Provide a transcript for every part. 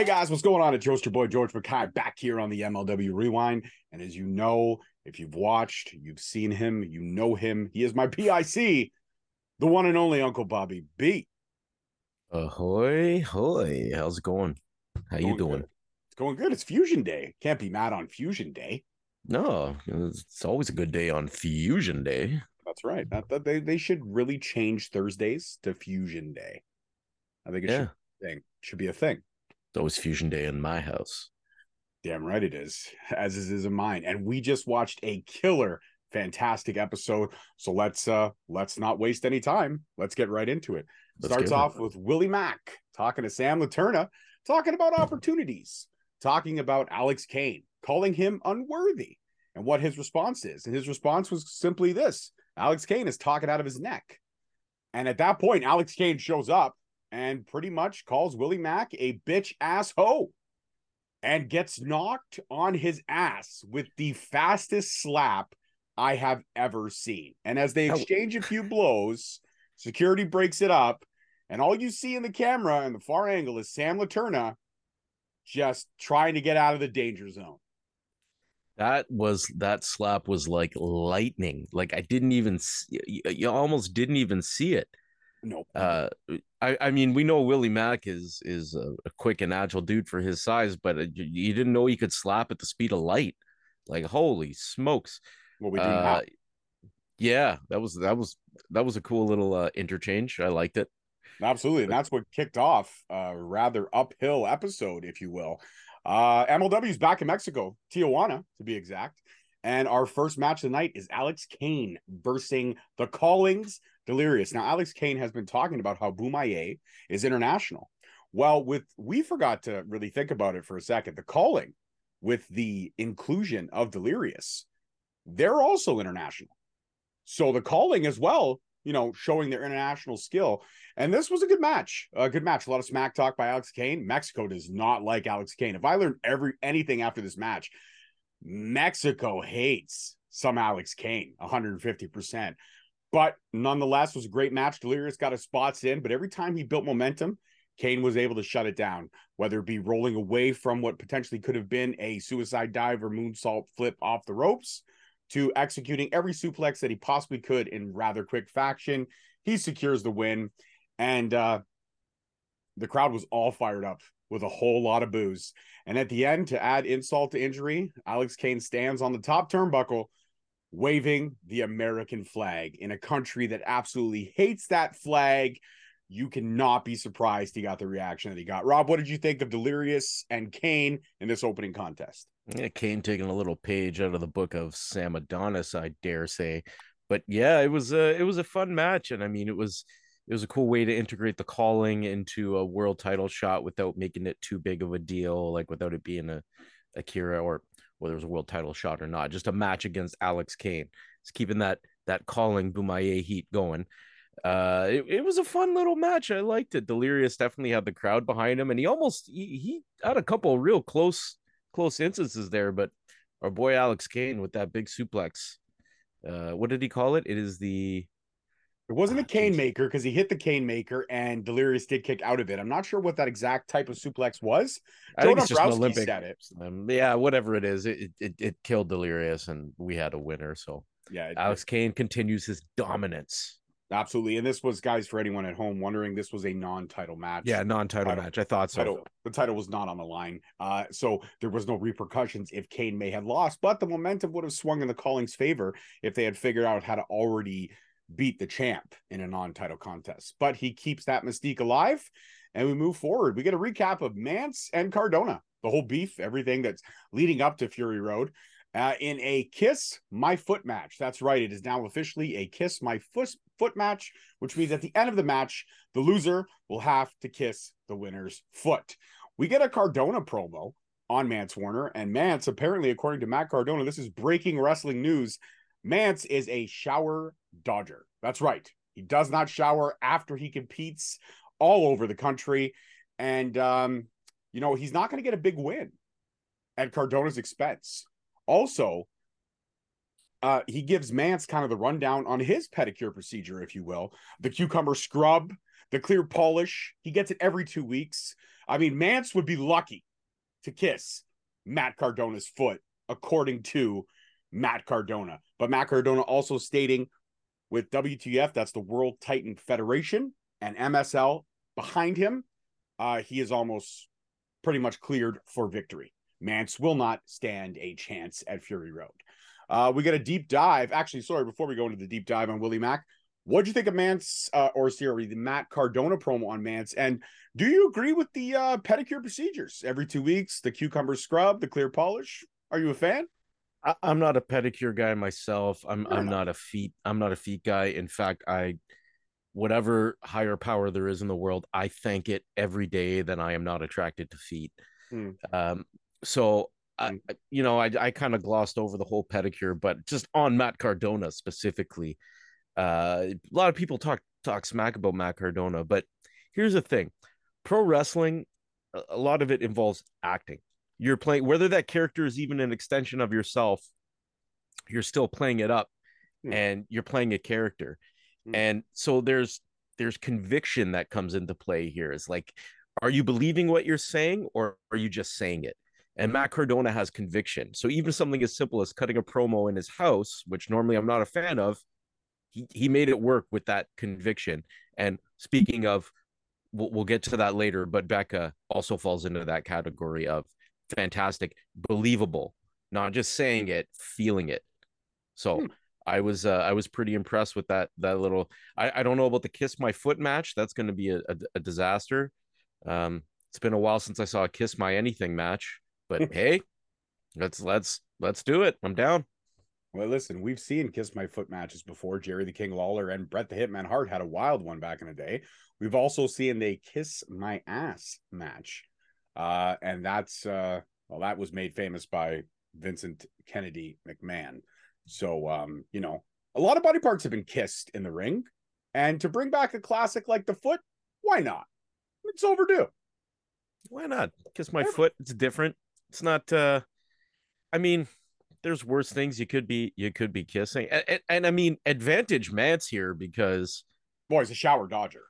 Hey guys, what's going on? It's your boy George McKay back here on the MLW Rewind. And as you know, if you've watched, you've seen him, you know him. He is my PIC, the one and only Uncle Bobby B. Ahoy, hoy. How's it going? How you doing? good. It's going good. It's Fusion Day. Can't be mad on Fusion Day. No, it's always a good day on Fusion Day. That's right. They, they should really change Thursdays to Fusion Day. I think it Yeah, should, be a thing. should be a thing. It's always Fusion Day in my house. Damn right it is, as is is in mine. And we just watched a killer, fantastic episode. So let's uh let's not waste any time. Let's get right into it. Let's Starts get it. off with Willie Mack talking to Sam Laterna, talking about opportunities, talking about Alex Kane, calling him unworthy, and what his response is. And his response was simply this: Alex Kane is talking out of his neck. And at that point, Alex Kane shows up and pretty much calls Willie Mack a bitch ass hoe and gets knocked on his ass with the fastest slap I have ever seen. And as they exchange a few blows, security breaks it up, and all you see in the camera in the far angle is Sam Laterna just trying to get out of the danger zone. That was that slap was like lightning. Like I didn't even see, you, you almost didn't even see it. Nope. Uh, I I mean we know Willie Mack is is a, a quick and agile dude for his size, but uh, you, you didn't know he could slap at the speed of light. Like holy smokes! what we do now. Uh, yeah, that was that was that was a cool little uh, interchange. I liked it. Absolutely. And that's what kicked off a rather uphill episode, if you will. Uh, MLW's back in Mexico, Tijuana to be exact. And our first match of the night is Alex Kane versus the Callings Delirious. Now, Alex Kane has been talking about how Bomaye is international. Well, with we forgot to really think about it for a second. The calling with the inclusion of Delirious, they're also international. So the calling as well, you know, showing their international skill. And this was a good match. A good match. A lot of smack talk by Alex Kane. Mexico does not like Alex Kane. If I learned every anything after this match, Mexico hates some Alex Kane 150%. But nonetheless, was a great match. Delirious got his spots in, but every time he built momentum, Kane was able to shut it down, whether it be rolling away from what potentially could have been a suicide dive or moonsault flip off the ropes to executing every suplex that he possibly could in rather quick fashion. He secures the win, and uh, the crowd was all fired up with a whole lot of booze. And at the end, to add insult to injury, Alex Kane stands on the top turnbuckle waving the American flag in a country that absolutely hates that flag. You cannot be surprised he got the reaction that he got. Rob, what did you think of Delirious and Kane in this opening contest? Yeah, Kane taking a little page out of the book of Sam Adonis, I dare say. But yeah, it was a it was a fun match, and I mean, it was it was a cool way to integrate the calling into a world title shot without making it too big of a deal, like without it being a Akira or whether it was a world title shot or not. Just a match against Alex Kane. It's keeping that that calling Bomaye heat going. Uh, it, it was a fun little match. I liked it. Delirious definitely had the crowd behind him, and he almost he, he had a couple real close close instances there, but our boy Alex Kane with that big suplex. Uh, what did he call it? It is the It wasn't a cane maker because he hit the cane maker and Delirious did kick out of it. I'm not sure what that exact type of suplex was. I think it's just an Olympic. said it. Um, yeah, whatever it is, it, it it killed Delirious, and we had a winner. So Yeah, it- Alex Kane continues his dominance. absolutely. And this was, guys, for anyone at home wondering, this was a non-title match. Yeah, non-title Title- match. I thought so. title the title was not on the line uh so there was no repercussions if kane may have lost but the momentum would have swung in the calling's favor if they had figured out how to already beat the champ in a non-title contest but he keeps that mystique alive and we move forward we get a recap of mance and cardona the whole beef everything that's leading up to fury road uh, in a kiss my foot match that's right it is now officially a kiss my foot foot match which means at the end of the match the loser will have to kiss the winner's foot. We get a Cardona promo on Mance Warner, and Mance, apparently, according to Matt Cardona, this is breaking wrestling news. Mance is a shower dodger. That's right. He does not shower after he competes all over the country. And, um, you know, he's not going to get a big win at Cardona's expense. Also, uh, he gives Mance kind of the rundown on his pedicure procedure, if you will, the cucumber scrub, the clear polish. He gets it every two weeks. I mean, Mance would be lucky to kiss Matt Cardona's foot, according to Matt Cardona. But Matt Cardona also stating with WTF, that's the World Titan Federation, and MSL behind him, uh, he is almost pretty much cleared for victory. Mance will not stand a chance at Fury Road. Uh, we get a deep dive. Actually, sorry, before we go into the deep dive on Willie Mack, what do you think of Mance uh, or sorry, the Matt Cardona promo on Mance? And do you agree with the uh, pedicure procedures every two weeks, the cucumber scrub, the clear polish? Are you a fan? I, am not a pedicure guy myself. I'm I'm not a feet. I'm not a feet guy. In fact, I whatever higher power there is in the world, I thank it every day that I am not attracted to feet. Mm. Um, so I, mm. you know, I I kind of glossed over the whole pedicure, but just on Matt Cardona specifically, uh, a lot of people talk talk smack about Matt Cardona, but here's the thing: pro wrestling, a lot of it involves acting. You're playing whether that character is even an extension of yourself, you're still playing it up, mm. and you're playing a character Mm-hmm. And so there's there's conviction that comes into play here. Is like, are you believing what you're saying or are you just saying it? And Matt Cardona has conviction. So even something as simple as cutting a promo in his house, which normally I'm not a fan of, he, he made it work with that conviction. And speaking of, we'll, we'll get to that later, but Becca also falls into that category of fantastic, believable, not just saying it, feeling it. So hmm. I was uh, I was pretty impressed with that that little. I, I don't know about the kiss my foot match. That's going to be a, a, a, disaster. Um, it's been a while since I saw a kiss my anything match, but hey, let's let's let's do it. I'm down. Well, listen, we've seen kiss my foot matches before. Jerry the King Lawler and Bret the Hitman Hart had a wild one back in the day. We've also seen the kiss my ass match, uh, and that's uh, well, that was made famous by Vincent Kennedy McMahon. So, um, you know, a lot of body parts have been kissed in the ring. And to bring back a classic like the foot, why not? It's overdue. Why not? Kiss my foot. It's different. It's not uh I mean, there's worse things you could be you could be kissing. And, and, and I mean advantage Mance here because boy, he's a shower dodger.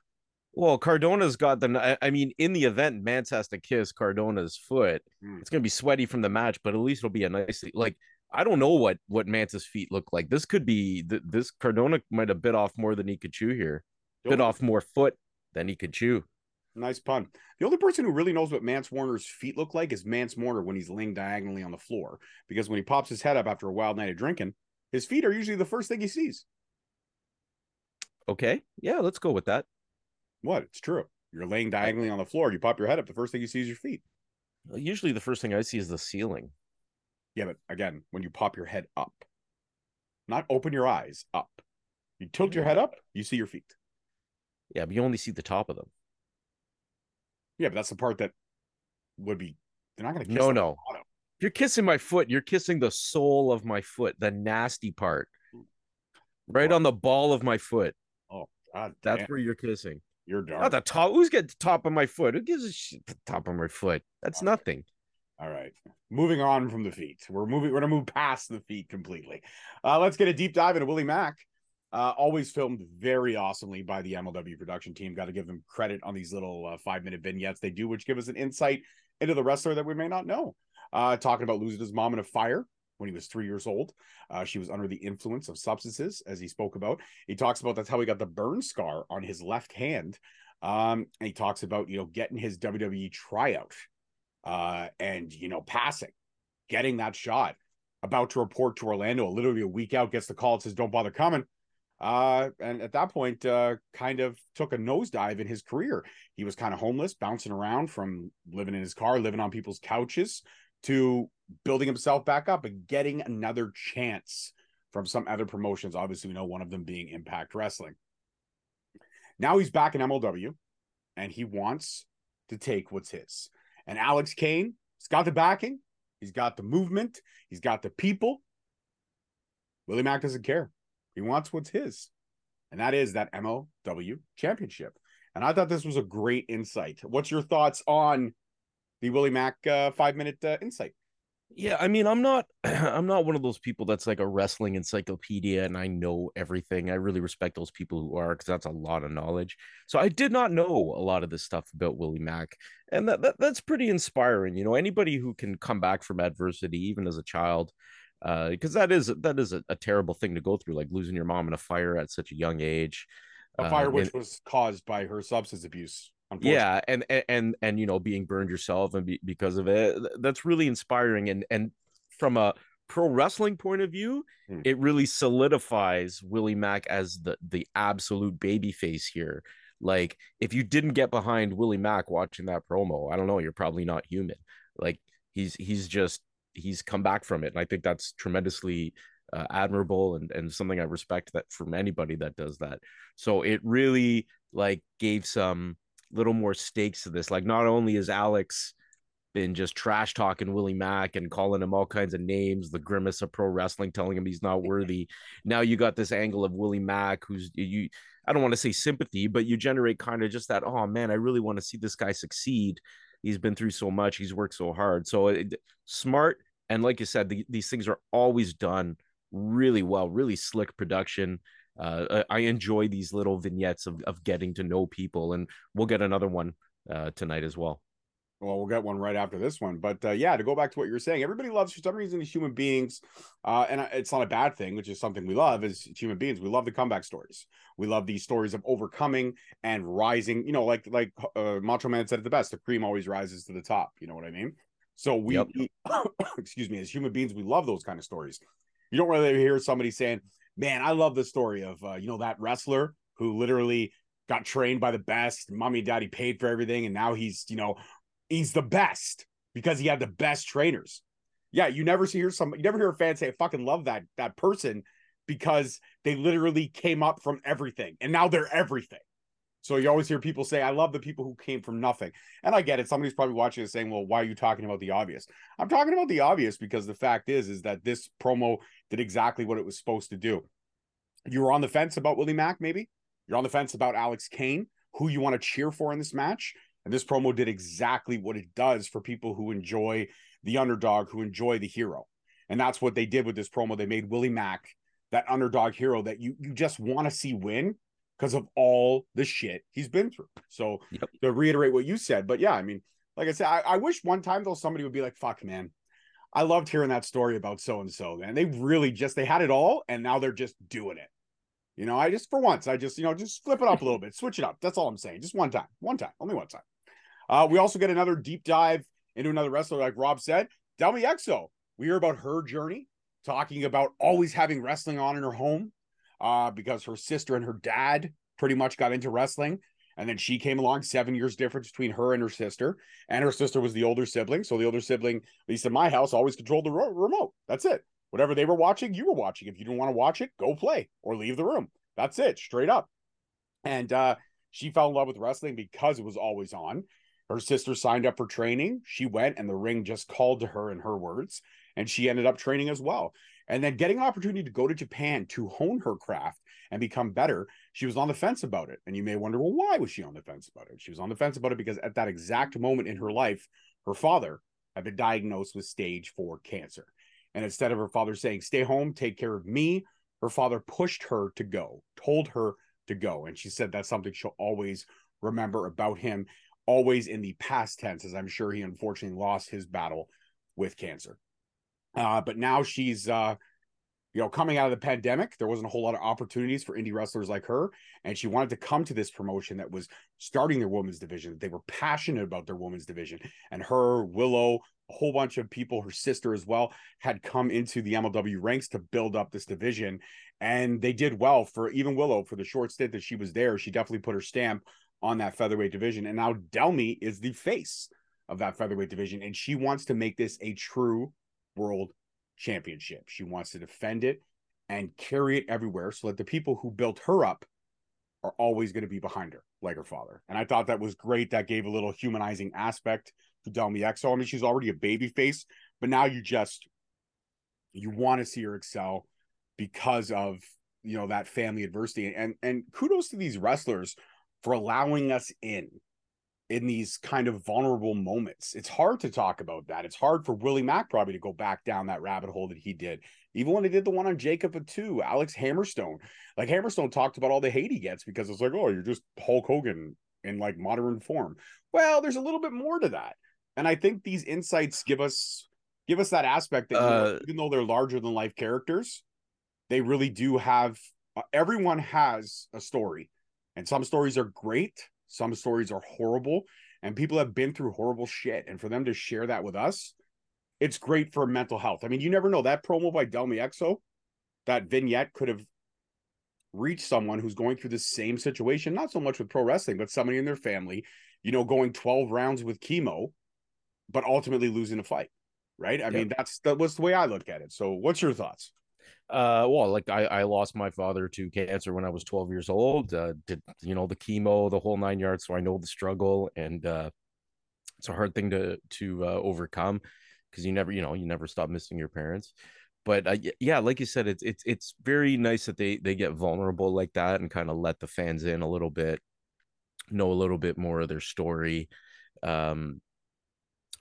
Well, Cardona's got the. I mean, in the event, Mance has to kiss Cardona's foot. Mm. It's gonna be sweaty from the match, but at least it'll be a nice. Like I don't know what what Mance's feet look like. This could be this Cardona might have bit off more than he could chew here. Bit off more foot than he could chew. Nice pun. The only person who really knows what Mance Warner's feet look like is Mance Warner when he's laying diagonally on the floor. Because when he pops his head up after a wild night of drinking, his feet are usually the first thing he sees. Okay. Yeah, let's go with that. What? It's true. You're laying diagonally on the floor. You pop your head up. The first thing you see is your feet. Usually, the first thing I see is the ceiling. Yeah, but again, when you pop your head up, not open your eyes up. You tilt your head up, you see your feet. Yeah, but you only see the top of them. Yeah, but that's the part that would be. They're not going to. Kiss. No, no. If you're kissing my foot, you're kissing the sole of my foot, the nasty part, mm. right oh. on the ball of my foot. Oh God, that's damn. where you're kissing. You're dark. Not the top. Who's got the top of my foot? Who gives a shit? The top of my foot. That's nothing. All right. Moving on from the feet. We're moving, we're gonna move past the feet completely. Uh, let's get a deep dive into Willie Mack. Uh, always filmed very awesomely by the MLW production team. Got to give them credit on these little uh, five minute vignettes they do, which give us an insight into the wrestler that we may not know. Uh, talking about losing his mom in a fire when he was three years old. Uh, she was under the influence of substances, as he spoke about. He talks about that's how he got the burn scar on his left hand. Um, and he talks about you know getting his WWE tryout uh, and you know passing, getting that shot. About to report to Orlando, literally a week out, gets the call. It says, "Don't bother coming." Uh, and at that point, uh, kind of took a nosedive in his career. He was kind of homeless, bouncing around from living in his car, living on people's couches, to building himself back up and getting another chance from some other promotions. Obviously, we know one of them being Impact Wrestling. Now he's back in MLW, and he wants to take what's his. And Alex Kane, he's got the backing, he's got the movement, he's got the people. Willie Mack doesn't care. He wants what's his, and that is that MLW championship. And I thought this was a great insight. What's your thoughts on the Willie Mack uh, five minute uh, insight? Yeah, I mean, I'm not I'm not one of those people that's like a wrestling encyclopedia and I know everything. I really respect those people who are because that's a lot of knowledge. So I did not know a lot of this stuff about Willie Mack. And that, that that's pretty inspiring. You know, anybody who can come back from adversity, even as a child, uh, because that is that is a, a, terrible thing to go through, like losing your mom in a fire at such a young age. A fire uh, which and, was caused by her substance abuse yeah and, and and and you know being burned yourself and be, because of it that's really inspiring and and from a pro wrestling point of view hmm. it really solidifies willie mack as the the absolute baby face here. Like if you didn't get behind willie mack watching that promo i don't know you're probably not human. Like he's he's just he's come back from it and i think that's tremendously uh, admirable and and something i respect that from anybody that does that. So it really like gave some little more stakes to this. Like, not only is Alex been just trash talking Willie Mack and calling him all kinds of names, the grimace of pro wrestling, telling him he's not worthy. Now you got this angle of Willie Mack, who's you. I don't want to say sympathy, but you generate kind of just that. Oh man, I really want to see this guy succeed. He's been through so much. He's worked so hard. So it, smart and like you said, the, these things are always done really well, really slick production uh, I enjoy these little vignettes of, of getting to know people, and we'll get another one uh, tonight as well. Well, we'll get one right after this one. But uh, yeah, to go back to what you're saying, everybody loves for some reason these human beings, uh, and it's not a bad thing, which is something we love as human beings. We love the comeback stories. We love these stories of overcoming and rising. You know, like like uh, Macho Man said it the best: the cream always rises to the top. You know what I mean? So we, yep. we excuse me, as human beings, we love those kind of stories. You don't really hear somebody saying, man, I love the story of uh, you know that wrestler who literally got trained by the best. Mommy and daddy paid for everything, and now he's you know he's the best because he had the best trainers. Yeah, you never see hear some you never hear a fan say, I fucking love that that person because they literally came up from everything and now they're everything. So you always hear people say, I love the people who came from nothing. And I get it. Somebody's probably watching this saying, Well, why are you talking about the obvious? I'm talking about the obvious because the fact is, is that this promo did exactly what it was supposed to do. You were on the fence about Willie Mack, maybe. You're on the fence about Alex Kane, who you want to cheer for in this match. And this promo did exactly what it does for people who enjoy the underdog, who enjoy the hero. And that's what they did with this promo. They made Willie Mack that underdog hero that you you just want to see win because of all the shit he's been through. So yep. to reiterate what you said, but yeah, I mean, like I said, I, I wish one time though somebody would be like, "Fuck, man, I loved hearing that story about so and so." Man, they really just they had it all, and now they're just doing it. You know, I just for once, I just you know just flip it up a little bit, switch it up. That's all I'm saying. Just one time, one time, only one time. Uh, we also get another deep dive into another wrestler, like Rob said, Del Exo. We hear about her journey, talking about always having wrestling on in her home, uh, because her sister and her dad pretty much got into wrestling. And then she came along, seven years difference between her and her sister. And her sister was the older sibling. So the older sibling, at least in my house, always controlled the remote. That's it. Whatever they were watching, you were watching. If you didn't want to watch it, go play or leave the room. That's it, straight up. And uh, she fell in love with wrestling because it was always on. Her sister signed up for training. She went, and the ring just called to her in her words. And she ended up training as well. And then getting an opportunity to go to Japan to hone her craft and become better, she was on the fence about it. And you may wonder, well, why was she on the fence about it? She was on the fence about it because at that exact moment in her life, her father had been diagnosed with stage four cancer. And instead of her father saying, stay home, take care of me, her father pushed her to go, told her to go. And she said that's something she'll always remember about him, always in the past tense, as I'm sure he unfortunately lost his battle with cancer. Uh, but now she's uh, you know, coming out of the pandemic, there wasn't a whole lot of opportunities for indie wrestlers like her. And she wanted to come to this promotion that was starting their women's division. They were passionate about their women's division. And her, Willow, a whole bunch of people, her sister as well, had come into the MLW ranks to build up this division. And they did well for even Willow for the short stint that she was there. She definitely put her stamp on that featherweight division. And now Delmi is the face of that featherweight division. And she wants to make this a true world championship. She wants to defend it and carry it everywhere so that the people who built her up are always going to be behind her, like her father. And I thought that was great. That gave a little humanizing aspect to Delmi Exo. I mean, she's already a baby face, but now you just you want to see her excel because of you know that family adversity. And and kudos to these wrestlers for allowing us in in these kind of vulnerable moments. It's hard to talk about that. It's hard for Willie Mack probably to go back down that rabbit hole that he did. Even when he did the one on Jacob too, Alex Hammerstone. Like Hammerstone talked about all the hate he gets because it's like, oh, you're just Hulk Hogan in like modern form. Well, there's a little bit more to that. And I think these insights give us give us that aspect that uh, even though they're larger than life characters, they really do have uh, everyone has a story. And some stories are great, some stories are horrible, and people have been through horrible shit. And for them to share that with us, it's great for mental health. I mean, you never know that promo by Delmi Exo, that vignette could have reached someone who's going through the same situation, not so much with pro wrestling, but somebody in their family, you know, going 12 rounds with chemo, but ultimately losing a fight. Right. I yep. mean, that's that was the way I look at it. So what's your thoughts? Uh well like I, I lost my father to cancer when i was 12 years old uh did you know the chemo the whole nine yards so i know the struggle and uh it's a hard thing to to uh, overcome because you never you know you never stop missing your parents. But uh, yeah like you said it's it's it's very nice that they they get vulnerable like that and kind of let the fans in a little bit know a little bit more of their story. Um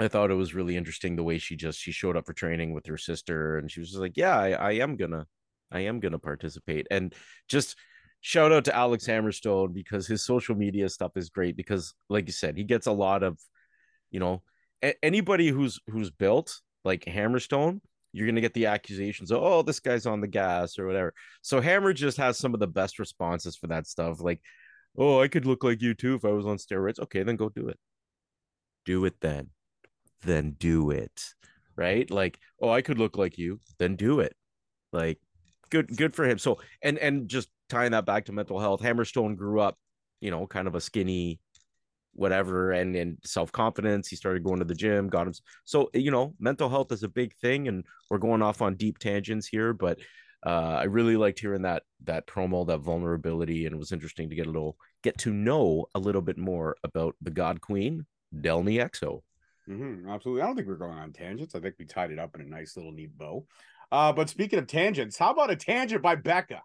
I thought it was really interesting the way she just she showed up for training with her sister and she was just like, "Yeah, I, I am gonna, I am gonna participate." And just shout out to Alex Hammerstone because his social media stuff is great because, like you said, he gets a lot of, you know, a- anybody who's who's built like Hammerstone, you're gonna get the accusations of, "Oh, this guy's on the gas" or whatever. So Hammer just has some of the best responses for that stuff, like, "Oh, I could look like you too if I was on steroids." Okay, then go do it. Do it then then do it. Right? Like, oh, I could look like you, then do it. Like, good, good for him. So, and and just tying that back to mental health, Hammerstone grew up, you know, kind of a skinny, whatever, and and self confidence. He started going to the gym, got him. So, you know, mental health is a big thing, and we're going off on deep tangents here, but uh, I really liked hearing that that promo, that vulnerability, and it was interesting to get a little get to know a little bit more about the God Queen, Delmi Exo. Mm-hmm, absolutely. I don't think we're going on tangents. I think we tied it up in a nice little neat bow. Uh, but speaking of tangents, how about a tangent by Becca?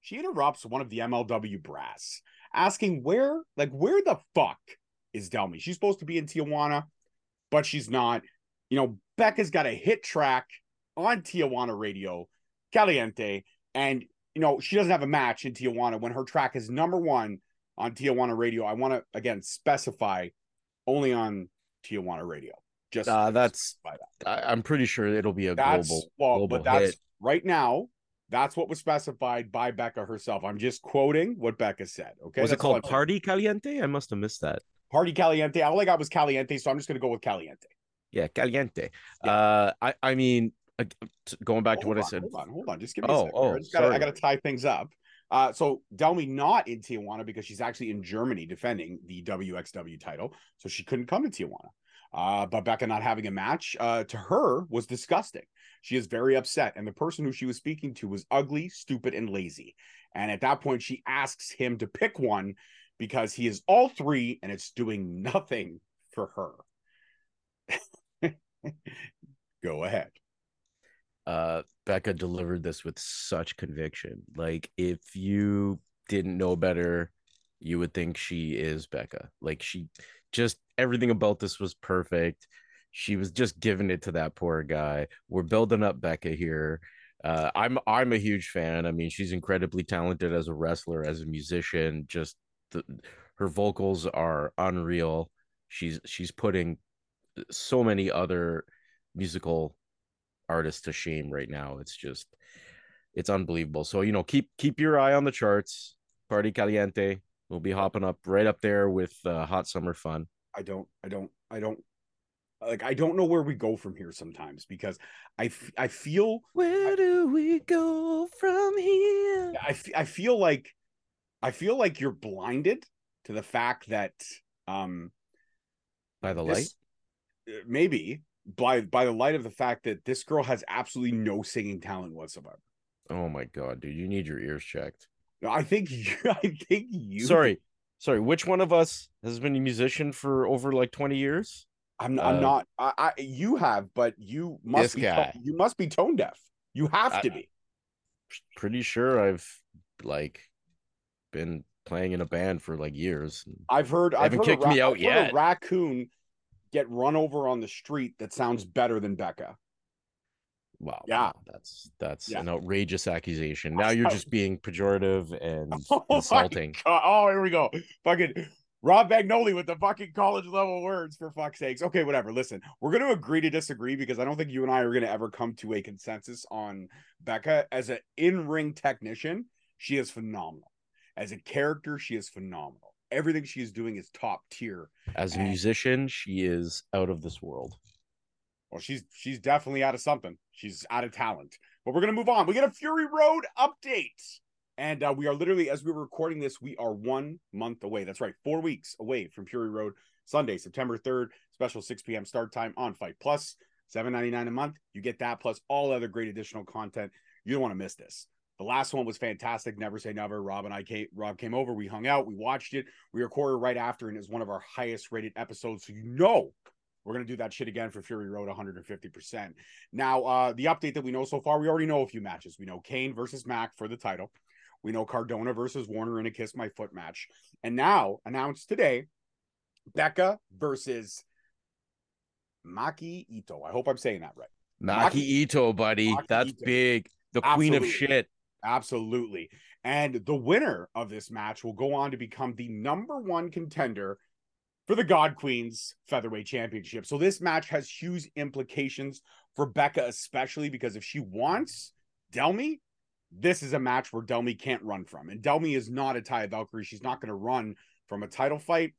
She interrupts one of the MLW brass, asking where, like, where the fuck is Delmi? She's supposed to be in Tijuana, but she's not. You know, Becca's got a hit track on Tijuana radio, Caliente, and you know she doesn't have a match in Tijuana when her track is number one on Tijuana radio. I want to again specify only on Tijuana Radio. Just uh, that's that. I, am pretty sure it'll be a that's, global. Well, global but that's hit. right now. That's what was specified by Becca herself. I'm just quoting what Becca said. Okay. Was that's it called Party Caliente? I must have missed that. Party Caliente. All I got was Caliente, so I'm just gonna go with Caliente. Yeah, Caliente. Yeah. Uh, I I mean, uh, going back to what on, I said. Hold on, hold on. Just give me oh, a second. Oh, I gotta, I gotta tie things up. Uh, so Delmi not in Tijuana because she's actually in Germany defending the WXW title, so she couldn't come to Tijuana. Uh, but Becca not having a match uh, to her was disgusting. She is very upset. And the person who she was speaking to was ugly, stupid, and lazy. And at that point, she asks him to pick one because he is all three and it's doing nothing for her. Go ahead. Becca delivered this with such conviction. Like, if you didn't know better, you would think she is Becca. Like, she just everything about this was perfect. She was just giving it to that poor guy. We're building up Becca here. Uh, I'm I'm a huge fan. I mean, she's incredibly talented as a wrestler, as a musician. Just the, her vocals are unreal. She's she's putting so many other musical artists to shame right now. It's just it's unbelievable. So you know, keep keep your eye on the charts. Party Caliente will be hopping up right up there with uh, Hot Summer Fun. I don't, I don't, I don't like I don't know where we go from here sometimes because I, I feel where do we go from here? I, I feel like I feel like you're blinded to the fact that um by the this, light uh, maybe by by the light of the fact that this girl has absolutely no singing talent whatsoever. Oh my god, dude, you need your ears checked. I think you, I think you Sorry, sorry, which one of us has been a musician for over like 20 years? I'm I'm uh, not I, I, you have, but you must be guy. you must be tone deaf. You have to be. Pretty sure I've like been playing in a band for like years. I've heard. I've haven't heard kicked ra- me out I've heard a yet. raccoon get run over on the street that sounds better than Becca. Wow. Yeah. That's that's Yeah. an outrageous accusation. Now you're just being pejorative and Oh insulting. Oh, here we go. Fucking Rob Magnoli with the fucking college level words for fuck's sakes. Okay, whatever. Listen, we're going to agree to disagree because I don't think you and I are going to ever come to a consensus on Becca as an in-ring technician. She is phenomenal. As a character, she is phenomenal. Everything she is doing is top tier. As a And- musician, she is out of this world. Well, she's she's definitely out of something. She's out of talent. But we're gonna move on. We get a Fury Road update, and uh, we are literally, as we were recording this, we are one month away. That's right, four weeks away from Fury Road. Sunday, September third, special six p.m. start time on Fight Plus, seven ninety nine a month. You get that plus all other great additional content. You don't want to miss this. The last one was fantastic. Never say never. Rob and I came. Rob came over. We hung out. We watched it. We recorded right after, and it was one of our highest rated episodes. So you know we're gonna do that shit again for Fury Road 150%. Now, uh, the update that we know so far, we already know a few matches. We know Kane versus Mac for the title. We know Cardona versus Warner in a Kiss My Foot match. And now, announced today, Becca versus Maki Ito. I hope I'm saying that right. Maki, Maki- Ito, buddy. Maki That's Ito. big. The queen of shit. Absolutely. And the winner of this match will go on to become the number one contender for the God Queens Featherweight Championship. So this match has huge implications for Becca, especially because if she wants Delmi, this is a match where Delmi can't run from. And Delmi is not a Taya Valkyrie. She's not going to run from a title fight.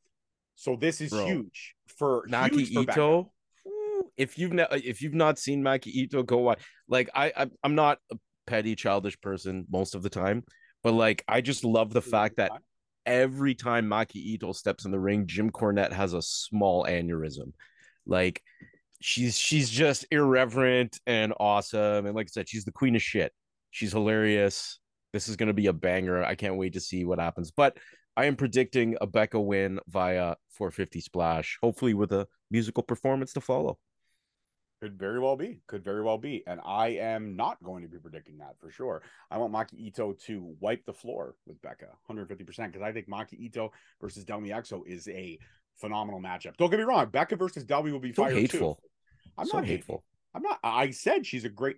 So this is Bro. huge for Maki huge for Ito. ooh, If you've ne- if you've not seen Maki Ito, go watch. Like I, I I'm not a petty childish person most of the time, but like I just love the fact that every time Maki Ito steps in the ring, Jim Cornette has a small aneurysm. Like she's she's just irreverent and awesome. And like I said, she's the queen of shit. She's hilarious. This is gonna be a banger. I can't wait to see what happens. But I am predicting a Becca win via 450 splash, hopefully with a musical performance to follow. Could very well be. Could very well be. And I am not going to be predicting that for sure. I want Maki Ito to wipe the floor with Becca 150% because I think Maki Ito versus Delmi Exo is a phenomenal matchup. Don't get me wrong. Becca versus Delmi will be So fire hateful. too. I'm so not hateful. I'm not. I said she's a great.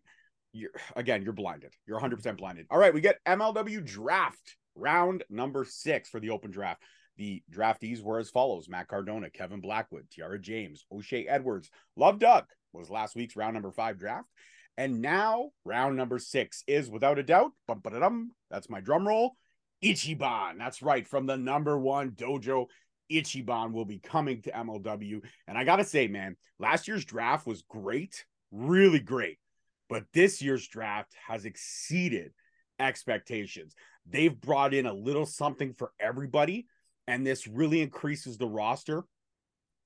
You're again. You're blinded. You're 100 percent blinded. All right, we get MLW draft round number six for the open draft. The draftees were as follows: Matt Cardona, Kevin Blackwood, Tiara James, O'Shea Edwards, Love Doug was last week's round number five draft, and now round number six is without a doubt. That's my drum roll. Ichiban. That's right, from the number one dojo. Ichiban will be coming to MLW. And I got to say, man, last year's draft was great, really great. But this year's draft has exceeded expectations. They've brought in a little something for everybody, and this really increases the roster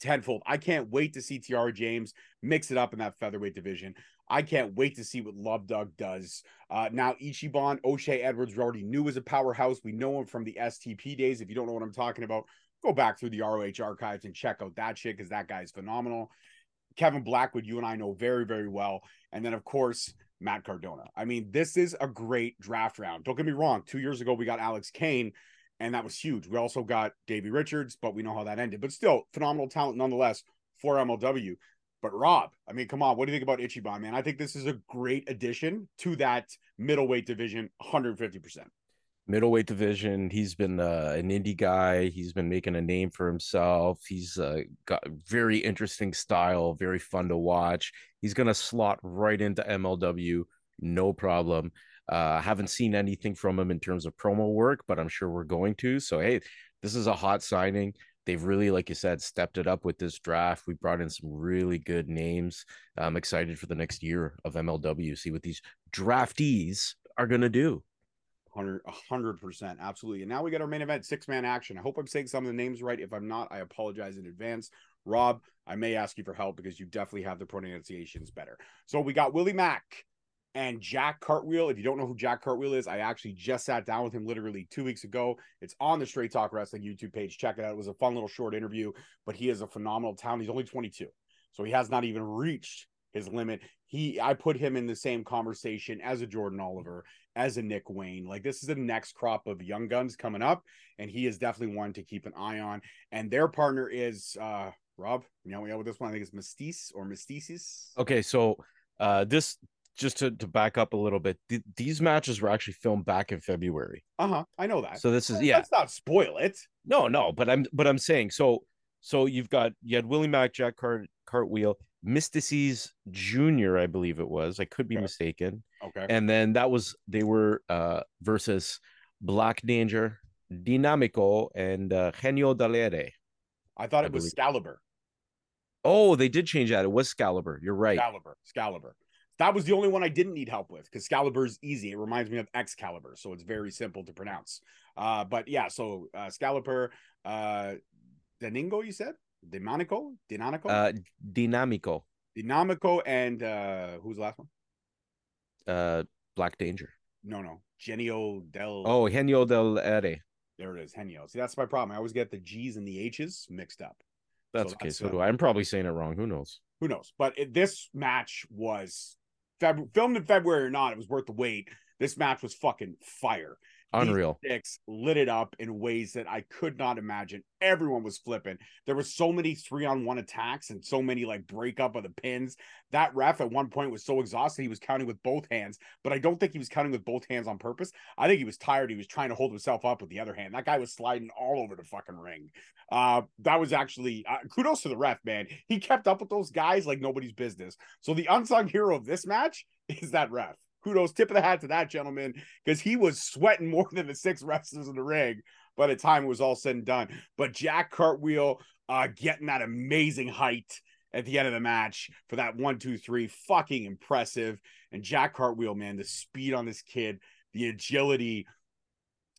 tenfold. I can't wait to see TR James mix it up in that featherweight division. I can't wait to see what Love Doug does. Uh, now, Ichiban, O'Shea Edwards, we already knew was a powerhouse. We know him from the STP days. If you don't know what I'm talking about, go back through the ROH archives and check out that shit because that guy's phenomenal. Kevin Blackwood, you and I know very, very well. And then, of course, Matt Cardona. I mean, this is a great draft round. Don't get me wrong. Two years ago, we got Alex Kane, and that was huge. We also got Davey Richards, but we know how that ended. But still, phenomenal talent nonetheless for MLW. But Rob, I mean, come on, what do you think about Ichiban, man? I think this is a great addition to that middleweight division, 150%. middleweight division. He's been uh, an indie guy. He's been making a name for himself. He's uh, got very interesting style, very fun to watch. He's gonna slot right into MLW, no problem. Uh, haven't seen anything from him in terms of promo work, but I'm sure we're going to. So hey, this is a hot signing. They've really, like you said, stepped it up with this draft. We brought in some really good names. I'm excited for the next year of MLW. See what these draftees are gonna do. 100 100% absolutely and now we got our main event six man action i hope i'm saying some of the names right if i'm not i apologize in advance rob i may ask you for help because you definitely have the pronunciations better so we got willie mack and jack cartwheel if you don't know who jack cartwheel is i actually just sat down with him literally two weeks ago it's on the straight talk wrestling youtube page check it out it was a fun little short interview but he is a phenomenal talent he's only 22 so he has not even reached his limit. He I put him in the same conversation as a Jordan Oliver, as a Nick Wayne. Like this is the next crop of young guns coming up, and he is definitely one to keep an eye on. And their partner is uh Rob. You know, have with this one, I think it's Mestis or Mystices. Okay, so uh this just to, to back up a little bit, th- these matches were actually filmed back in February. Uh huh. I know that. So this is yeah. Let's not spoil it. No, no, but I'm but I'm saying so so you've got you had Willie Mack, Jack Cart Cartwheel, Mystices Jr., I believe it was. I could be Okay. mistaken. Okay. And then that was they were uh versus Black Danger, Dinamico, and uh Genio del Aire. I thought I it was believe- Scalibur. Oh, they did change that. It was Scalibur. You're right. Excalibur. Excalibur. That was the only one I didn't need help with because Excalibur is easy. It reminds me of Excalibur, so it's very simple to pronounce. Uh, but yeah, so uh, Excalibur, uh, Deningo, you said Demonico, Dinamico, Uh Dinamico, Dinamico, and uh, who's the last one? uh Black Danger. No, no, Genio del. Oh, Genio del Aire. there it is, Genio. See, that's my problem. I always get the G's and the H's mixed up. That's So okay. that's, So do I. I'm probably saying it wrong. Who knows? who knows? But it, this match was Feb- filmed in February or not, it was worth the wait. This match was fucking fire. Unreal. six lit it up in ways that I could not imagine. Everyone was flipping. There were so many three on one attacks and so many like breakup of the pins. That ref at one point was so exhausted he was counting with both hands, but I don't think he was counting with both hands on purpose. I think he was tired. He was trying to hold himself up with the other hand. That guy was sliding all over the fucking ring. Uh, that was actually uh, kudos to the ref, man. He kept up with those guys like nobody's business. So the unsung hero of this match is that ref. Kudos, tip of the hat to that gentleman because he was sweating more than the six wrestlers in the ring by the time it was all said and done. But Jack Cartwheel uh, getting that amazing height at the end of the match for that one, two, three, fucking impressive. And Jack Cartwheel, man, the speed on this kid, the agility,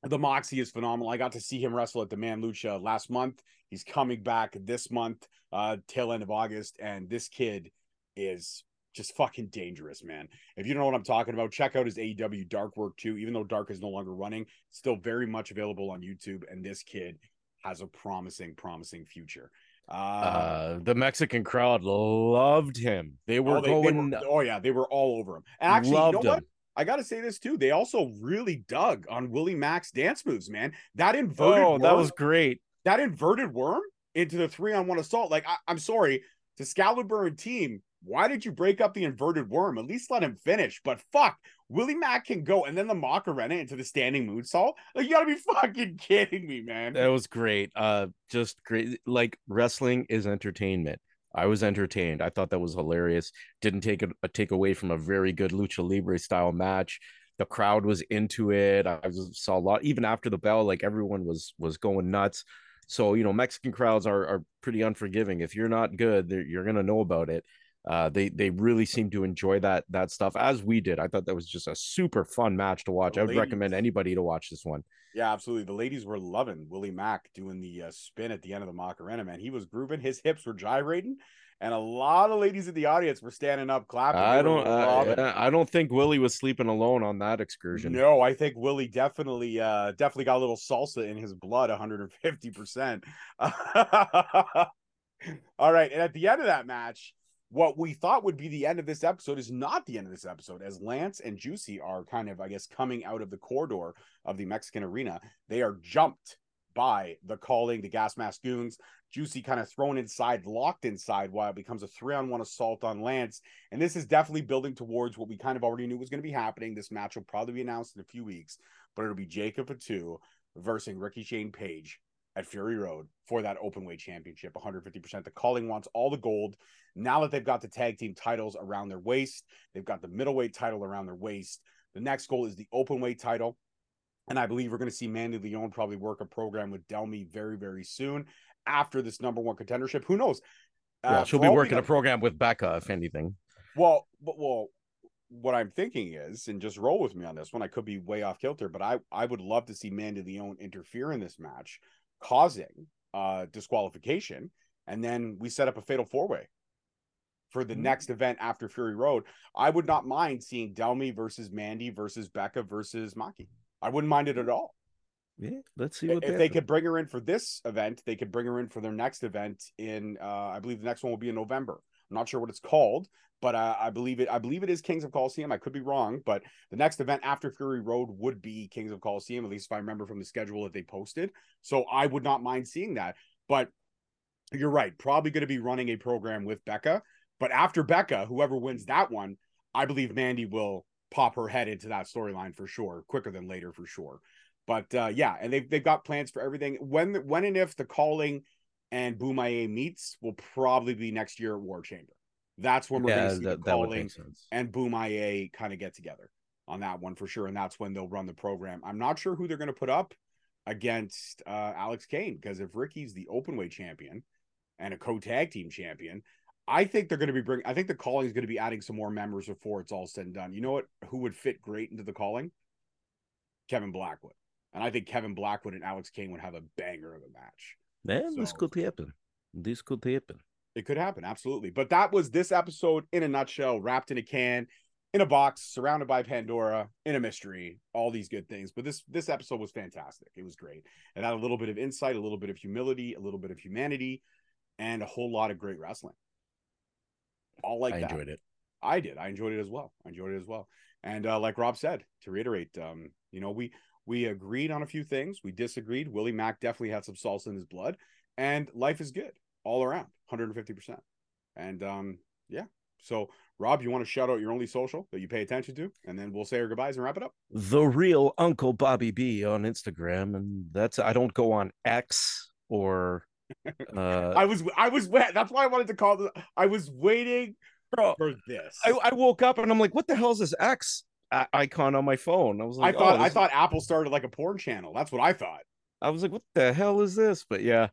the moxie is phenomenal. I got to see him wrestle at the Man Lucha last month. He's coming back this month, uh, tail end of August, and this kid is just fucking dangerous, man. If you don't know what I'm talking about, check out his AEW Dark work too. Even though Dark is no longer running, still very much available on YouTube. And this kid has a promising, promising future. Uh, Uh, the Mexican crowd loved him. They were oh, they- they going were- oh yeah, they were all over him. And actually, you loved know what? him. I got to say this too. They also really dug on Willie Mack's dance moves, man. That inverted Oh, that was great. that inverted worm into the three on one assault. Like, I, I'm sorry to Scalibur and team. Why did you break up the inverted worm? At least let him finish. But fuck, Willie Mack can go and then the Macarena into the standing moonsault. Like, you gotta be fucking kidding me, man. That was great. Uh, just great. Like wrestling is entertainment. I was entertained. I thought that was hilarious. Didn't take a, a take away from a very good lucha libre style match. The crowd was into it. I was, saw a lot even after the bell. Like everyone was was going nuts. So you know, Mexican crowds are are pretty unforgiving. If you're not good, you're gonna know about it. Uh, they they really seem to enjoy that that stuff as we did. I thought that was just a super fun match to watch. The I would recommend anybody to watch this one. Yeah, absolutely. The ladies were loving Willie Mack doing the uh, spin at the end of the Macarena, man. He was grooving. His hips were gyrating. And a lot of ladies in the audience were standing up, clapping. I don't. it. I, don't think Willie was sleeping alone on that excursion. No, I think Willie definitely uh definitely got a little salsa in his blood 150%. All right, and at the end of that match, what we thought would be the end of this episode is not the end of this episode as Lance and Juicy are kind of I guess coming out of the corridor of the Mexican arena. They are jumped by the calling the gas mask goons. Juicy kind of thrown inside, locked inside while it becomes a three on one assault on Lance. And this is definitely building towards what we kind of already knew was going to be happening. This match will probably be announced in a few weeks, but it'll be Jacob Fatu versus Ricky Shane Page at Fury Road for that open weight championship, 150%. The calling wants all the gold. Now that they've got the tag team titles around their waist, they've got the middleweight title around their waist. The next goal is the open weight title. And I believe we're going to see Mandy Leon probably work a program with Delmi very, very soon after this number one contendership. Who knows? Well, Uh, she'll be working a program with Becca, if anything. well, but well, what I'm thinking is, and just roll with me on this one. I could be way off kilter, but I I would love to see Mandy Leon interfere in this match, causing uh disqualification, and then we set up a fatal four way for the Mm. next event after Fury Road. I would not mind seeing Delmi versus Mandy versus Becca versus Maki. I wouldn't mind it at all. Yeah, let's see If they, they, could bring her in for this event, they could bring her in for their next event in uh I believe the next one will be in November. I'm not sure what it's called, but uh, I believe it. I believe it is Kings of Coliseum. I could be wrong, but the next event after Fury Road would be Kings of Coliseum, at least if I remember from the schedule that they posted. So I would not mind seeing that. But you're right, probably going to be running a program with Becca. But after Becca, whoever wins that one, I believe Mandy will pop her head into that storyline for sure, quicker than later for sure. But uh, yeah, and they've they've got plans for everything. When when and if the calling and Bomaye meets will probably be next year at War Chamber. That's when we're yeah, going to see that, the calling and Bomaye kind of get together on that one for sure. And that's when they'll run the program. I'm not sure who they're going to put up against uh, Alex Kane because if Ricky's the open weight champion and a co tag team champion, I think they're going to be bringing, I think the calling is going to be adding some more members before it's all said and done. You know what? Who would fit great into the calling? Kevin Blackwood, and I think Kevin Blackwood and Alex Kane would have a banger of a match. Man, this could happen. This could happen. It could happen, absolutely. But that was this episode in a nutshell, wrapped in a can, in a box, surrounded by Pandora, in a mystery, all these good things. But this this episode was fantastic. It was great. It had a little bit of insight, a little bit of humility, a little bit of humanity, and a whole lot of great wrestling. All like I that. enjoyed it. I did. I enjoyed it as well. I enjoyed it as well. And uh, like Rob said, to reiterate, um, you know, we we agreed on a few things. We disagreed. Willie Mack definitely had some salsa in his blood, and life is good all around, 150 percent. And um, yeah. So Rob, you want to shout out your only social that you pay attention to, and then we'll say our goodbyes and wrap it up. The real Uncle Bobby B on Instagram, and that's I don't go on X or uh I was I was wet. That's why I wanted to call this. I was waiting bro, for this. I, I woke up and I'm like, what the hell is this X icon on my phone? I was I thought oh, I thought Apple started like a porn channel. That's what I thought. I was like, what the hell is this? But yeah.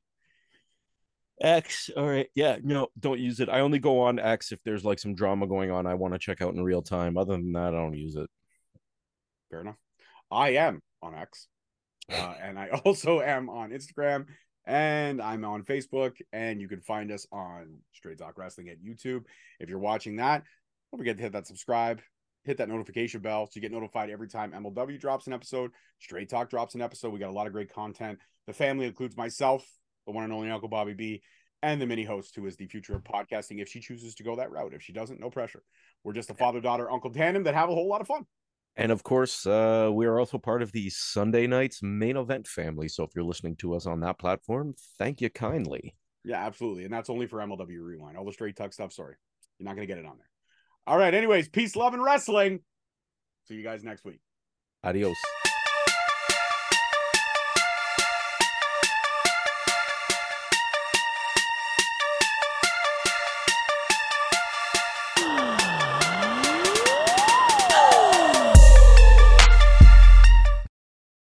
X, all right. Yeah, no, don't use it. I only go on X if there's like some drama going on I want to check out in real time. Other than that, I don't use it. Fair enough. I am on X, uh, and I also am on Instagram, and I'm on Facebook, and you can find us on Straight Talk Wrestling at YouTube. If you're watching that, don't forget to hit that subscribe, hit that notification bell, so you get notified every time MLW drops an episode, Straight Talk drops an episode. We got a lot of great content. The family includes myself, the one and only Uncle Bobby B, and the mini host, who is the future of podcasting if she chooses to go that route. If she doesn't, no pressure. We're just a father daughter uncle tandem that have a whole lot of fun. And of course, uh, we are also part of the Sunday nights main event family. So if you're listening to us on that platform, thank you kindly. Yeah, absolutely. And that's only for MLW Rewind. All the Straight Talk stuff, sorry. You're not going to get it on there. All right. Anyways, peace, love, and wrestling. See you guys next week. Adios.